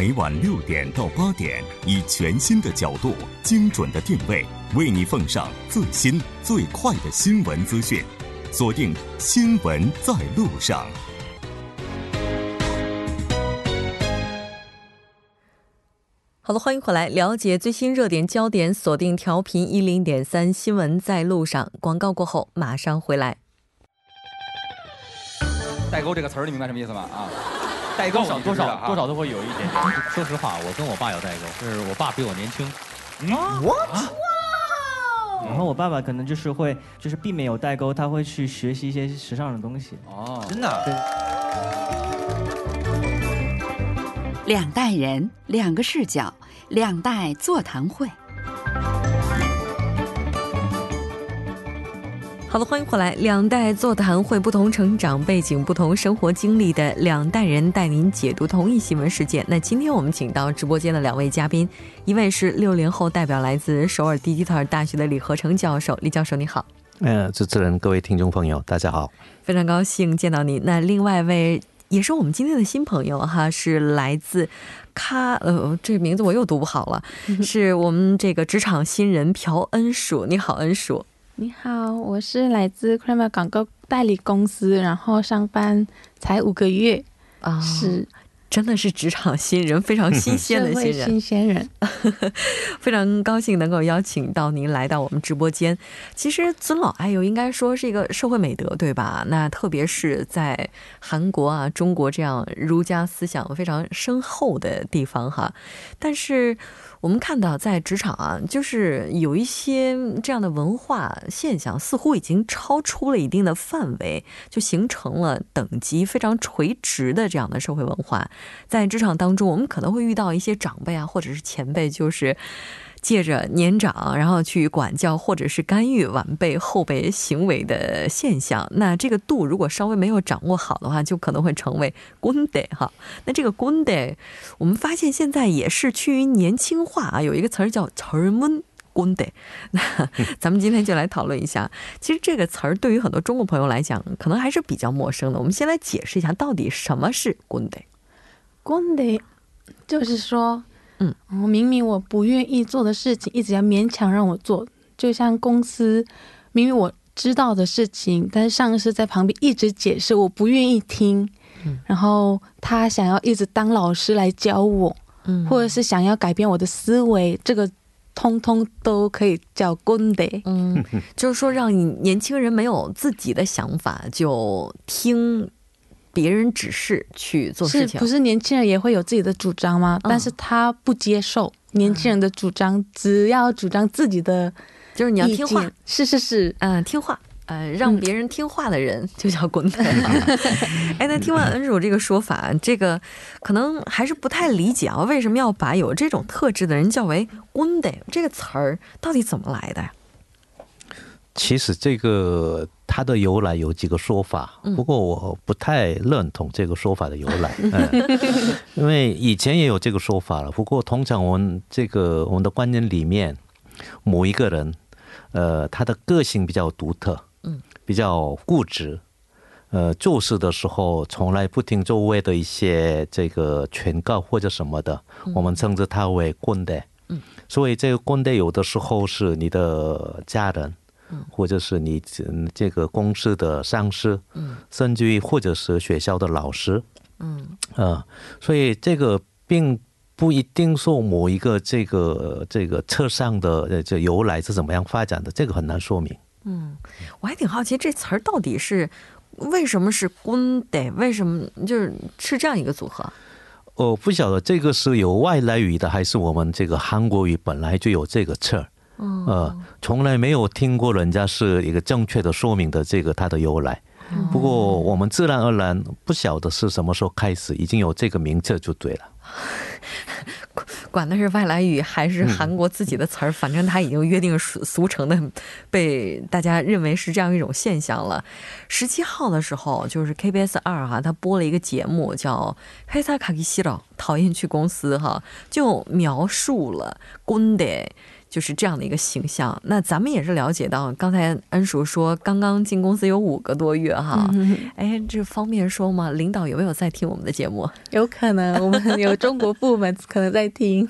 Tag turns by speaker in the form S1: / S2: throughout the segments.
S1: 每晚六点到八点，以全新的角度、精准的定位，为你奉上最新最快的新闻资讯。锁定《新闻在路上》。
S2: 好了，欢迎回来，了解最新热点焦点，锁定调频一零点三，新闻在路上。广告过后马上回来。
S3: 代沟这个词儿，你明白什么意思吗？啊，代
S4: 沟多少多少多少都会有一点。说实话，我跟我爸有代沟，就是我爸比我年轻。
S5: 我然后我爸爸可能就是会，就是避免有代沟，他会去学习一些时尚的东西。
S3: 哦，真的。
S5: 对。
S6: 两代人，两个视角，两代座谈会。
S2: 好的，欢迎回来。两代座谈会，不同成长背景、不同生活经历的两代人带您解读同一新闻事件。那今天我们请到直播间的两位嘉宾，一位是六零后代表，来自首尔迪吉特尔大学的李和成教授。李教授，你好。
S7: 呃，主持人，各位听众朋友，大家好。
S2: 非常高兴见到你。那另外一位。也是我们今天的新朋友哈，是来自咖呃，这名字我又读不好了，是我们这个职场新人朴恩淑。你好，恩淑。
S8: 你好，我是来自 Kramer 广告代理公司，然后上班才五个月啊，是。
S2: 真的是职场新人，非常新鲜的新人，
S8: 新鲜人，
S2: 非常高兴能够邀请到您来到我们直播间。其实尊老爱幼应该说是一个社会美德，对吧？那特别是在韩国啊、中国这样儒家思想非常深厚的地方哈，但是。我们看到，在职场啊，就是有一些这样的文化现象，似乎已经超出了一定的范围，就形成了等级非常垂直的这样的社会文化。在职场当中，我们可能会遇到一些长辈啊，或者是前辈，就是。借着年长，然后去管教或者是干预晚辈、后辈行为的现象，那这个度如果稍微没有掌握好的话，就可能会成为 good day 哈。那这个 good day 我们发现现在也是趋于年轻化啊，有一个词儿叫 term good day。那 咱们今天就来讨论一下，其实这个词儿对于很多中国朋友来讲可能还是比较陌生的，我们先来解释一下到底什么是 good day。
S8: good day 就是说。嗯，明明我不愿意做的事情，一直要勉强让我做，就像公司明明我知道的事情，但是上司在旁边一直解释，我不愿意听。嗯，然后他想要一直当老师来教我，嗯，或者是想要改变我的思维，这个通通都可以叫公的。
S2: 嗯，就是说让你年轻人没有自己的想法，就听。别人指示去做事情，
S8: 不是年轻人也会有自己的主张吗？但是他不接受年轻人的主张，只要主张自己的，
S2: 就是你要听话，
S8: 是是是，
S2: 嗯，听话，呃，让别人听话的人就叫滚蛋。哎，那听完恩主这个说法，这个可能还是不太理解啊，为什么要把有这种特质的人叫为滚蛋？这个词儿到底怎么来的呀？
S7: 其实这个它的由来有几个说法，不过我不太认同这个说法的由来，因为以前也有这个说法了。不过通常我们这个我们的观念里面，某一个人，呃，他的个性比较独特，嗯，比较固执，呃，做事的时候从来不听周围的一些这个劝告或者什么的，我们称之他为棍的，嗯，所以这个棍的有的时候是你的家人。或者是你这个公司的上司，嗯，甚至于或者是学校的老师，嗯，啊，所以这个并不一定说某一个这个这个车上的这由来是怎么样发展的，这个很难说明。
S2: 嗯，我还挺好奇这词儿到底是为什么是꼰 대， 为什么就是是这样一个组合？
S7: 我不晓得这个是有外来语的，还是我们这个韩国语本来就有这个词儿。呃，从来没有听过人家是一个正确的说明的这个它的由来。不过我们自然而然不晓得是什么时候开始已经有这个名字就对了。
S2: 管的是外来语还是韩国自己的词儿，反正他已经约定俗俗成的，被大家认为是这样一种现象了。十七号的时候，就是 KBS 二哈，他播了一个节目叫《黑萨卡基西了》，讨厌去公司哈，就描述了 g u n d 就是这样的一个形象。那咱们也是了解到，刚才恩叔说刚刚进公司有五个多月哈，哎，这方便说吗？领导有没有在听我们的节目？
S8: 有可能，我们有中国部门可能在听，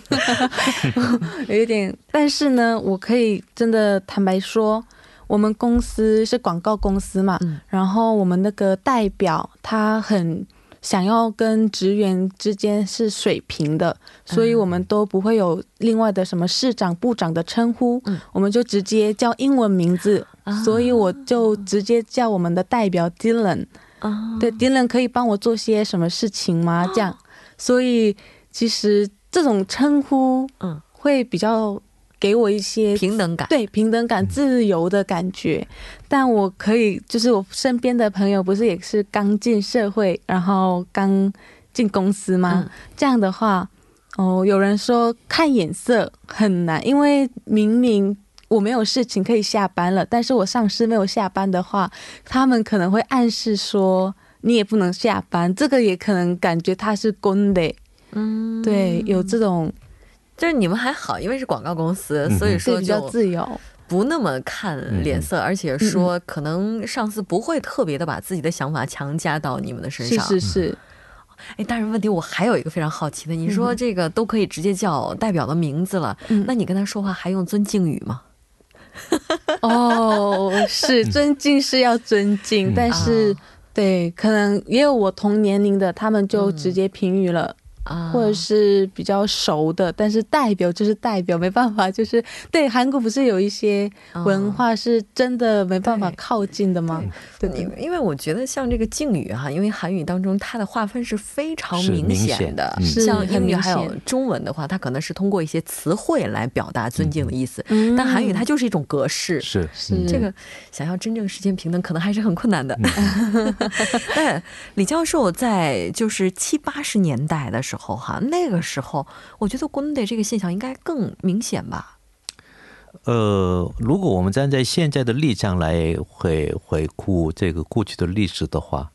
S8: 有一点。但是呢，我可以真的坦白说，我们公司是广告公司嘛，然后我们那个代表他很。想要跟职员之间是水平的，所以我们都不会有另外的什么市长、部长的称呼，我们就直接叫英文名字。所以我就直接叫我们的代表 Dylan。对，Dylan 可以帮我做些什么事情吗？这样，所以其实这种称呼，嗯，会比较。给我一些
S2: 平等感，
S8: 对平等感、自由的感觉。但我可以，就是我身边的朋友不是也是刚进社会，然后刚进公司吗？这样的话，哦，有人说看眼色很难，因为明明我没有事情可以下班了，但是我上司没有下班的话，他们可能会暗示说你也不能下班。这个也可能感觉他是公的，嗯，对，有这种。
S2: 就是你们还好，因为是广告公司，所以说
S8: 比较自由，
S2: 不那么看脸色，而且说可能上司不会特别的把自己的想法强加到你们的身上。
S8: 是是是。
S2: 哎，但是问题我还有一个非常好奇的，你说这个都可以直接叫代表的名字了，那你跟他说话还用尊敬语吗？
S8: 哦，是尊敬是要尊敬，但是对，可能也有我同年龄的，他们就直接评语了。或者是比较熟的，但是代表就是代表，没办法，就是对韩国不是有一些文化是真的没办法靠近的吗？
S2: 对，因因为我觉得像这个敬语哈，因为韩语当中它的划分是非常明显。的，像英语还有中文的话，它可能是通过一些词汇来表达尊敬的意思，但韩语它就是一种格式，
S7: 是。
S2: 是。这个想要真正实现平等，可能还是很困难的。但李教授在就是七八十年代的时候。哈，那个时候我觉得公的这个现象应该更明显吧。
S7: 呃，如果我们站在现在的立场来回回顾这个过去的历史的话，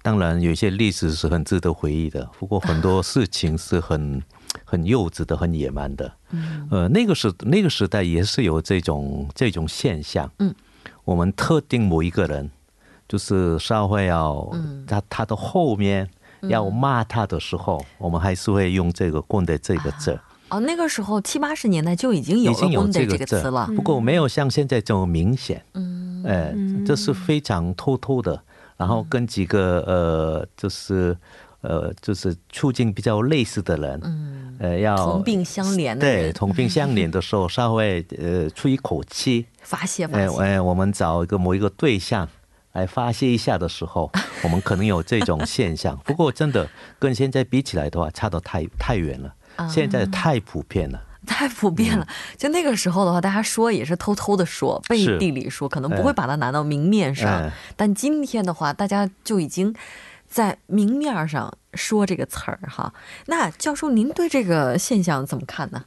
S7: 当然有些历史是很值得回忆的。不过很多事情是很 很幼稚的、很野蛮的。嗯，呃，那个时那个时代也是有这种这种现象。嗯，我们特定某一个人，就是稍会要他他的后面。要骂他的时候，我们还是会用这个“棍”的这个字。
S2: 哦，那个时候七八十年代就已经有了“棍”的这个词了，
S7: 不过没有像现在这么明显。嗯，哎，这是非常偷偷的，然后跟几个呃，就是呃，就是处境比较类似的人，嗯，呃，要
S2: 同病相怜的
S7: 对，同病相怜的时候，稍微呃出一口气
S2: 发泄 发泄。
S7: 哎，我们找一个某一个对象。来发泄一下的时候，我们可能有这种现象。不过，真的跟现在比起来的话，差得太太远了。现在太普遍了，
S2: 太普遍了。就那个时候的话，大家说也是偷偷的说，背地里说，可能不会把它拿到明面上。但今天的话，大家就已经在明面上说这个词儿哈。那教授，您对这个现象怎么看呢？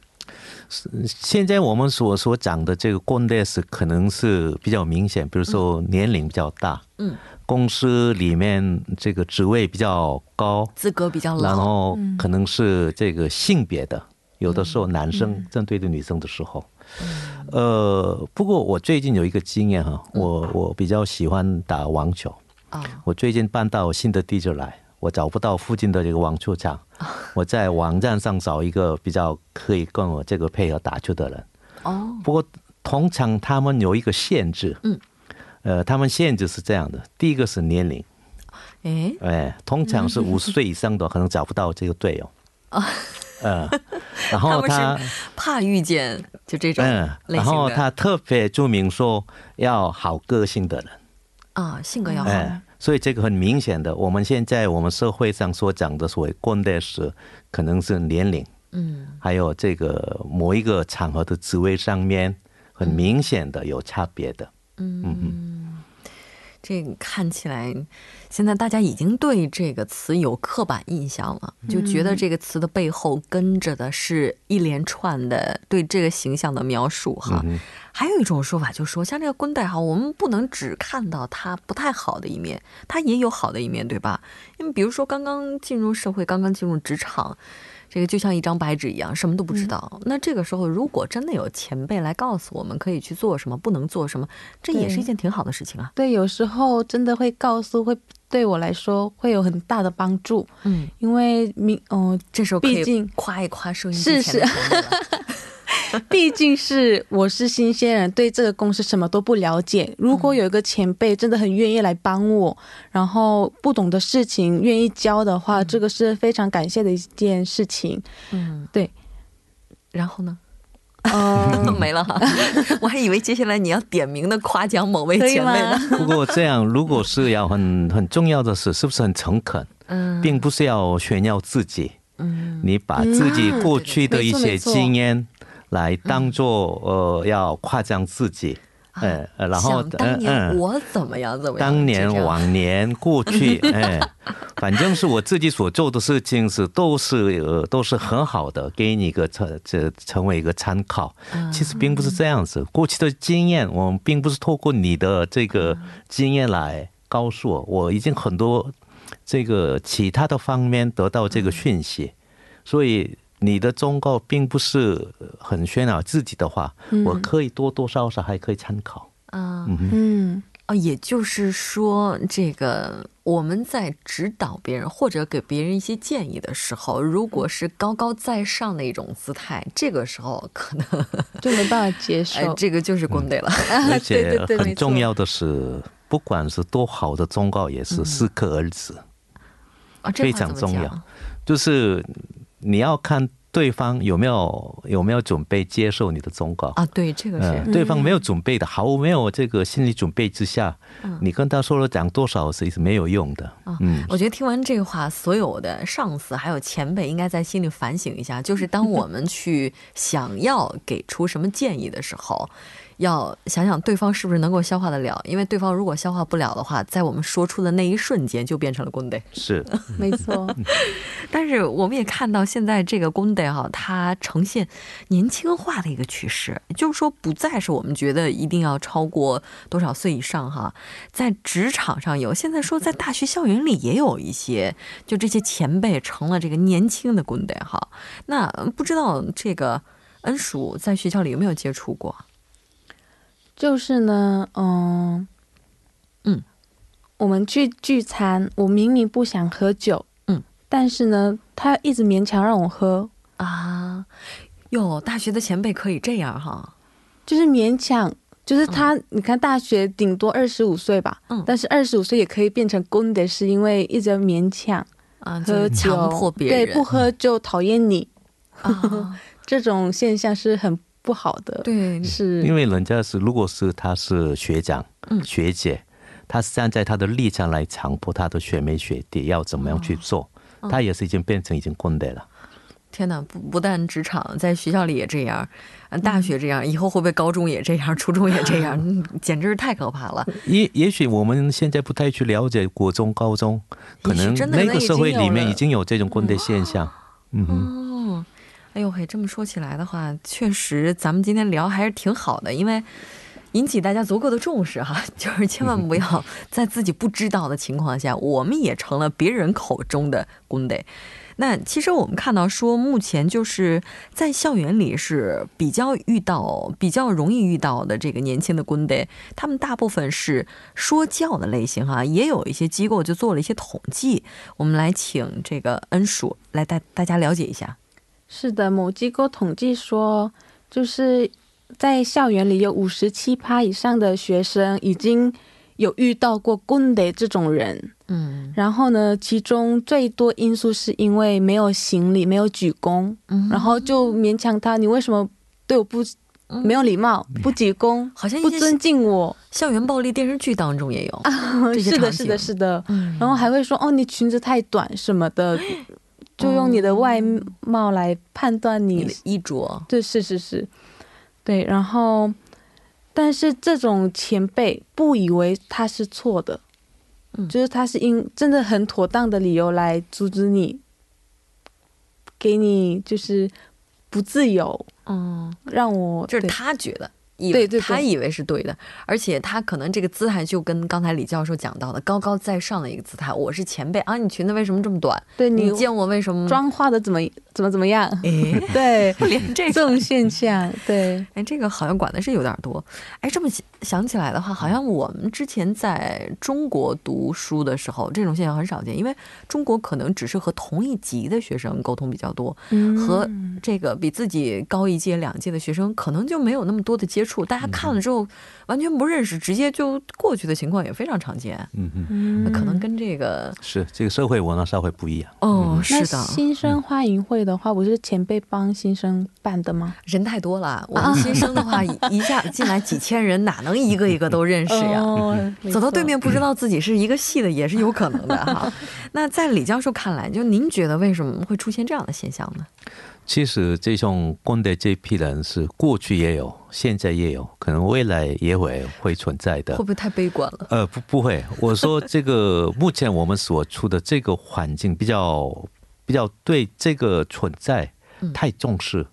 S7: 现在我们所所讲的这个公爹是可能是比较明显，比如说年龄比较大，嗯，公司里面这个职位比较高，
S2: 资格比较老，
S7: 然后可能是这个性别的，有的时候男生针对着女生的时候，呃，不过我最近有一个经验哈，我我比较喜欢打网球。啊，我最近搬到新的地址来。我找不到附近的这个网球场，我在网站上找一个比较可以跟我这个配合打球的人。哦，不过通常他们有一个限制，嗯，呃，他们限制是这样的：第一个是年龄，哎，哎，通常是五十岁以上的可能找不到这个队友。啊，
S2: 嗯，然后 他怕遇见就这种，嗯，然
S7: 后他特别注明说要好个性的人，
S2: 啊，性格要好。
S7: 所以这个很明显的，我们现在我们社会上所讲的所谓“官代史可能是年龄，嗯，还有这个某一个场合的职位上面，很明显的有差别的，嗯嗯。
S2: 这看起来，现在大家已经对这个词有刻板印象了，就觉得这个词的背后跟着的是一连串的对这个形象的描述哈。还有一种说法，就说像这个 “quân 代”哈，我们不能只看到它不太好的一面，它也有好的一面，对吧？因为比如说刚刚进入社会、刚刚进入职场，这个就像一张白纸一样，什么都不知道。那这个时候，如果真的有前辈来告诉我们可以去做什么，不能做什么，这也是一件挺好的事情啊。
S8: 对，有时候真的会告诉，会对我来说会有很大的帮助。嗯，因为明哦，
S2: 这时候毕竟夸一夸收音机前的朋友。
S8: 毕竟是我是新鲜人，对这个公司什么都不了解。如果有一个前辈真的很愿意来帮我，然后不懂的事情愿意教的话，这个是非常感谢的一件事情。嗯，对。
S2: 然后呢？哦，没了哈。我还以为接下来你要点名的夸奖某位前辈呢。
S7: 不过这样，如果是要很很重要的事，是不是很诚恳？嗯，并不是要炫耀自己。嗯，你把自己过去的一些经验。来当做呃要夸奖自己，
S2: 哎，然后当年我怎么样怎么样？
S7: 当年往年过去，哎，反正是我自己所做的事情是都是呃都是很好的，给你一个成这成为一个参考。其实并不是这样子，过去的经验我们并不是透过你的这个经验来告诉我，我已经很多这个其他的方面得到这个讯息，所以。你的忠告并不是很炫耀自己的话，我可以多多少少还可以参考啊。
S2: 嗯，哦，也就是说，这个我们在指导别人或者给别人一些建议的时候，如果是高高在上的一种姿态，这个时候可能
S8: 就没办法接受。
S2: 这个就是功德了。
S7: 而且很重要的是，不管是多好的忠告，也是适可而止
S2: 啊，
S7: 非常重要。就是。你要看对方有没有有没有准备接受你的忠告
S2: 啊？对，这个是
S7: 对方没有准备的，毫无没有这个心理准备之下，你跟他说了讲多少，实际是没有用的。
S2: 嗯，我觉得听完这话，所有的上司还有前辈应该在心里反省一下，就是当我们去想要给出什么建议的时候。要想想对方是不是能够消化得了，因为对方如果消化不了的话，在我们说出的那一瞬间就变成了公德。
S7: 是，
S8: 没错。
S2: 但是我们也看到现在这个公德哈，它呈现年轻化的一个趋势，就是说不再是我们觉得一定要超过多少岁以上哈，在职场上有，现在说在大学校园里也有一些，就这些前辈成了这个年轻的公德哈。那不知道这个恩叔在学校里有没有接触过？
S8: 就是呢，嗯，嗯，我们去聚餐，我明明不想喝酒，嗯，但是呢，他一直勉强让我喝。啊。
S2: 哟，大学的前辈可以这样哈，
S8: 就是勉强，就是他，你看大学顶多二十五岁吧，嗯，但是二十五岁也可以变成公的，是因为一直勉强
S2: 啊，喝强迫别
S8: 人，对，不喝就讨厌你。啊，这种现象是很。不好的，
S2: 对，
S8: 是
S7: 因为人家是，如果是他是学长、学姐，他是站在他的立场来强迫他的学妹学弟要怎么样去做，他也是已经变成已经公德了。
S2: 天哪，不不但职场，在学校里也这样，大学这样，以后会不会高中也这样，初中也这样？简直是太可怕了。
S7: 也也许我们现在不太去了解国中、高中，可能那个社会里面已经有这种棍的现象。嗯哼。
S2: 哎呦嘿，这么说起来的话，确实咱们今天聊还是挺好的，因为引起大家足够的重视哈，就是千万不要 在自己不知道的情况下，我们也成了别人口中的公得。那其实我们看到说，目前就是在校园里是比较遇到、比较容易遇到的这个年轻的公得，他们大部分是说教的类型哈，也有一些机构就做了一些统计，我们来请这个恩叔来带大家了解一下。
S8: 是的，某机构统计说，就是在校园里有五十七趴以上的学生已经有遇到过棍的这种人。嗯，然后呢，其中最多因素是因为没有行礼、没有鞠躬，然后就勉强他，你为什么对我不没有礼貌、不鞠躬，
S2: 好像
S8: 不尊敬我？
S2: 校园暴力电视剧当中也有，
S8: 是的，是的，是的。然后还会说，哦，你裙子太短什么的。就用你的外貌来判断你
S2: 的衣着，
S8: 对，是是是，对。然后，但是这种前辈不以为他是错的，嗯，就是他是因真的很妥当的理由来阻止你，给你就是不自由，嗯，让我
S2: 就是他觉得以为他以为是对的，而且他可能这个姿态就跟刚才李教授讲到的高高在上的一个姿态。我是前辈啊，你裙子为什么这么短？
S8: 对
S2: 你见我为什么
S8: 妆化的怎么怎么怎么样？哎，对，
S2: 连这
S8: 种现象，对，
S2: 哎，这个好像管的是有点多。哎，这么想起来的话，好像我们之前在中国读书的时候，这种现象很少见，因为中国可能只是和同一级的学生沟通比较多，和这个比自己高一届、两届的学生可能就没有那么多的接触，大家看了之后完全不认识，直接就过去的情况也非常常见。嗯嗯，可能跟这个
S7: 是这个社会文化社会不一样。
S2: 哦，是的。
S8: 新生欢迎会的话，不是前辈帮新生办的吗？
S2: 人太多了，我们新生的话一下子进来几千人，哪能一个一个都认识呀？走到对面不知道自己是一个系的也是有可能的哈。那在李教授看来，就您觉得为什么会出现这样的现象呢？
S7: 其实这种公的这批人是过去也有，现在也有，可能未来也会会存在的。
S2: 会不会太悲观了？
S7: 呃，不，不会。我说这个 目前我们所处的这个环境比较比较对这个存在太重视，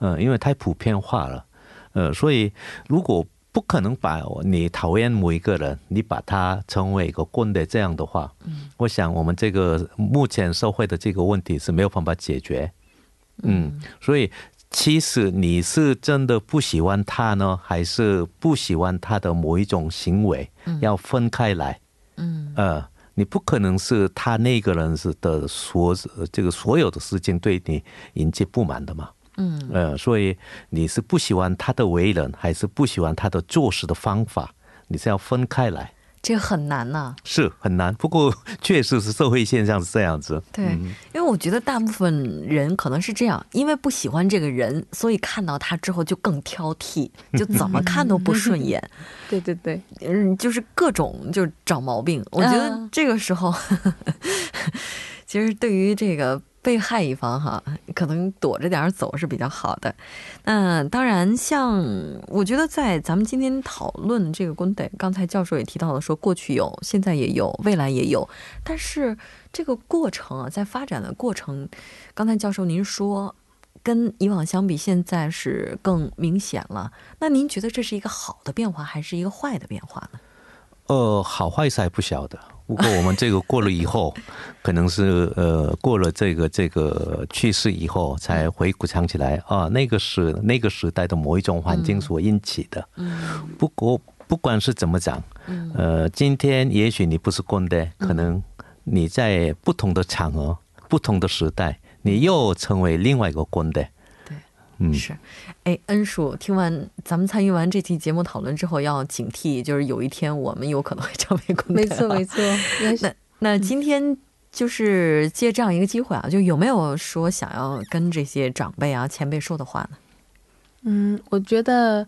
S7: 嗯，因为太普遍化了，呃，所以如果不可能把你讨厌某一个人，你把他成为一个公的这样的话，嗯，我想我们这个目前社会的这个问题是没有办法解决。嗯，所以其实你是真的不喜欢他呢，还是不喜欢他的某一种行为？要分开来。嗯，呃，你不可能是他那个人是的所这个所有的事情对你引起不满的嘛？嗯，呃，所以你是不喜欢他的为人，还是不喜欢他的做事的方法？你是要分开来。
S2: 这很难呐，
S7: 是很难。不过确实是社会现象是这样子。
S2: 对，因为我觉得大部分人可能是这样，因为不喜欢这个人，所以看到他之后就更挑剔，就怎么看都不顺眼。
S8: 对对对，
S2: 嗯，就是各种就是找毛病。我觉得这个时候，其实对于这个。被害一方哈，可能躲着点儿走是比较好的。那当然，像我觉得在咱们今天讨论这个观点，刚才教授也提到了，说过去有，现在也有，未来也有。但是这个过程啊，在发展的过程，刚才教授您说，跟以往相比，现在是更明显了。那您觉得这是一个好的变化，还是一个坏的变化呢？
S7: 呃，好坏是还不晓得。不过我们这个过了以后，可能是呃过了这个这个去世以后，才回顾想起来啊，那个是那个时代的某一种环境所引起的。嗯。不过不管是怎么讲，呃，今天也许你不是公的，可能你在不同的场合、不同的时代，你又成为另外一个公的。
S2: 嗯，是，哎，恩叔，听完咱们参与完这期节目讨论之后，要警惕，就是有一天我们有可能会成为公
S8: 没错，没错。
S2: 那那今天就是借这样一个机会啊，就有没有说想要跟这些长辈啊、前辈说的话呢？
S8: 嗯，我觉得，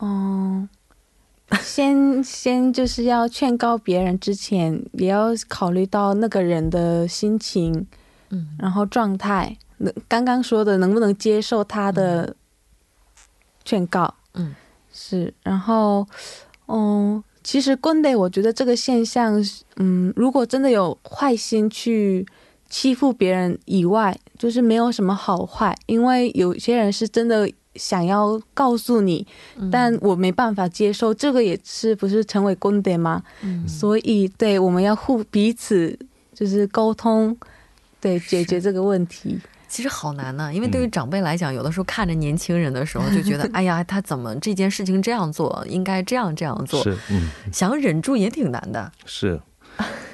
S8: 嗯，先 先就是要劝告别人之前，也要考虑到那个人的心情，嗯，然后状态。能刚刚说的能不能接受他的劝告？嗯，是。然后，嗯，其实棍类，我觉得这个现象，嗯，如果真的有坏心去欺负别人以外，就是没有什么好坏。因为有些人是真的想要告诉你，但我没办法接受，这个也是不是成为棍类吗？嗯，所以对，我们要互彼此就是沟通，对，解决这个问题。
S2: 其实好难呢，因为对于长辈来讲，有的时候看着年轻人的时候，就觉得，哎呀，他怎么这件事情这样做，应该这样这样做，
S7: 是，嗯，
S2: 想忍住也挺难的。
S7: 是，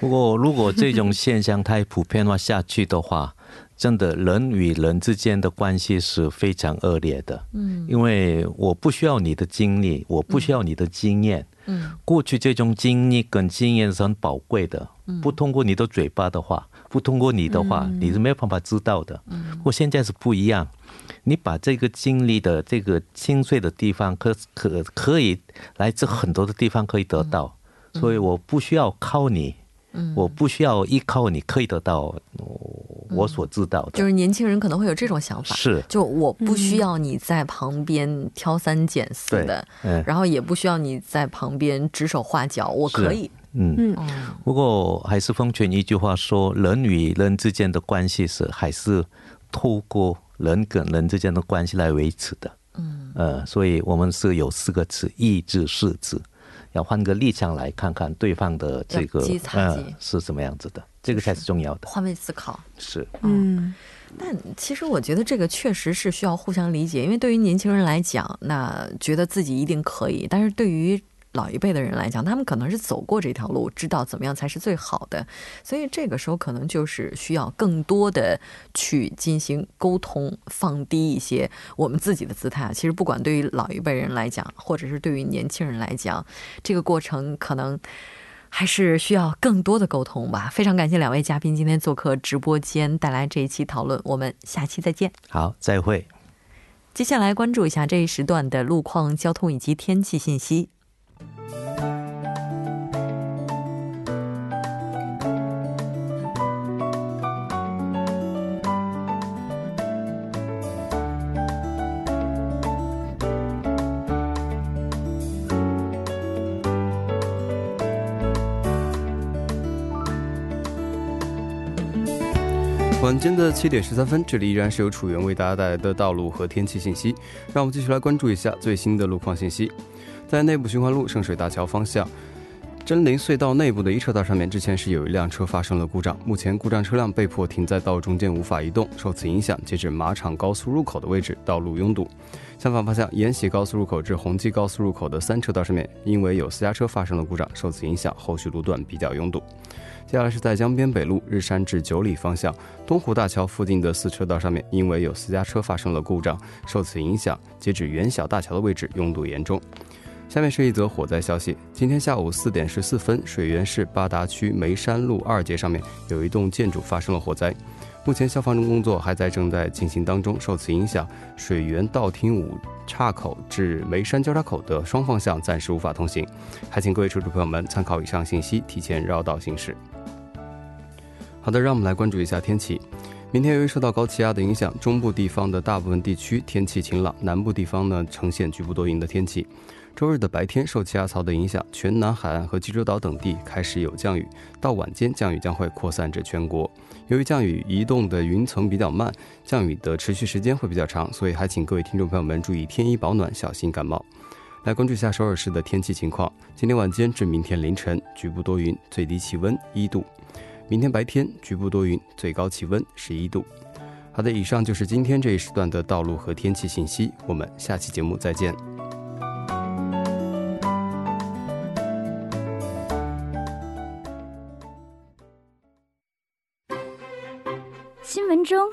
S7: 不过如果这种现象太普遍化下去的话，真的人与人之间的关系是非常恶劣的。嗯，因为我不需要你的经历，我不需要你的经验。嗯，过去这种经历跟经验是很宝贵的。嗯，不通过你的嘴巴的话。不通过你的话，你是没有办法知道的。嗯，我现在是不一样，你把这个经历的这个心碎的地方，可可可以来自很多的地方可以得到，所以我不需要靠你，我不需要依靠你，可以得到我所知道的。
S2: 就是年轻人可能会有这种想法，
S7: 是。
S2: 就我不需要你在旁边挑三拣四的，然后也不需要你在旁边指手画脚，我可以。
S7: 嗯，不过还是奉劝一句话说：人与人之间的关系是还是透过人跟人之间的关系来维持的。嗯，呃，所以我们是有四个词，意志四字，要换个立场来看看对方的这个嗯是什么样子的，这个才是重要的。
S2: 换位思考。
S7: 是，
S2: 嗯。但其实我觉得这个确实是需要互相理解，因为对于年轻人来讲，那觉得自己一定可以；但是对于老一辈的人来讲，他们可能是走过这条路，知道怎么样才是最好的，所以这个时候可能就是需要更多的去进行沟通，放低一些我们自己的姿态。其实不管对于老一辈人来讲，或者是对于年轻人来讲，这个过程可能。还是需要更多的沟通吧。非常感谢两位嘉宾今天做客直播间，带来这一期讨论。我们下期再见。
S7: 好，再会。
S2: 接下来关注一下这一时段的路况、交通以及天气信息。
S9: 晚间的七点十三分，这里依然是由楚源为大家带来的道路和天气信息。让我们继续来关注一下最新的路况信息。在内部循环路圣水大桥方向，真灵隧道内部的一车道上面，之前是有一辆车发生了故障，目前故障车辆被迫停在道中间无法移动，受此影响，截止马场高速入口的位置，道路拥堵。相反方向，延禧高速入口至红基高速入口的三车道上面，因为有私家车发生了故障，受此影响，后续路段比较拥堵。接下来是在江边北路日山至九里方向东湖大桥附近的四车道上面，因为有私家车发生了故障，受此影响，截止元小大桥的位置拥堵严重。下面是一则火灾消息：今天下午四点十四分，水源市八达区梅山路二街上面有一栋建筑发生了火灾，目前消防中工作还在正在进行当中。受此影响，水源道厅五岔口至梅山交叉口的双方向暂时无法通行，还请各位车主朋友们参考以上信息，提前绕道行驶。好的，让我们来关注一下天气。明天由于受到高气压的影响，中部地方的大部分地区天气晴朗，南部地方呢呈现局部多云的天气。周日的白天受气压槽的影响，全南海岸和济州岛等地开始有降雨，到晚间降雨将会扩散至全国。由于降雨移动的云层比较慢，降雨的持续时间会比较长，所以还请各位听众朋友们注意添衣保暖，小心感冒。来关注一下首尔市的天气情况。今天晚间至明天凌晨，局部多云，最低气温一度。明天白天局部多云，最高气温十一度。好的，以上就是今天这一时段的道路和天气信息。我们下期节目再见。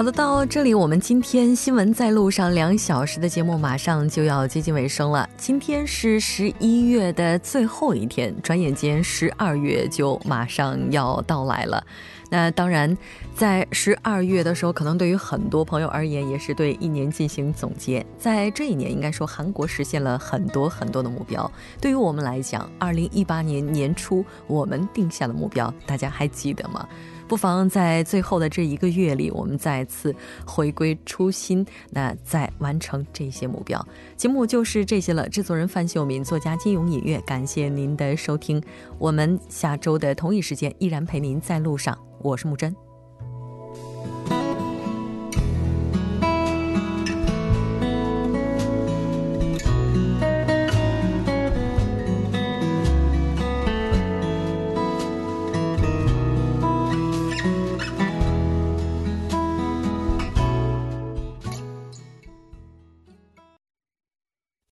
S2: 好的，到这里，我们今天新闻在路上两小时的节目马上就要接近尾声了。今天是十一月的最后一天，转眼间十二月就马上要到来了。那当然，在十二月的时候，可能对于很多朋友而言，也是对一年进行总结。在这一年，应该说韩国实现了很多很多的目标。对于我们来讲，二零一八年年初我们定下的目标，大家还记得吗？不妨在最后的这一个月里，我们再次回归初心，那再完成这些目标。节目就是这些了。制作人范秀敏，作家金勇，音乐，感谢您的收听。我们下周的同一时间依然陪您在路上。我是木真。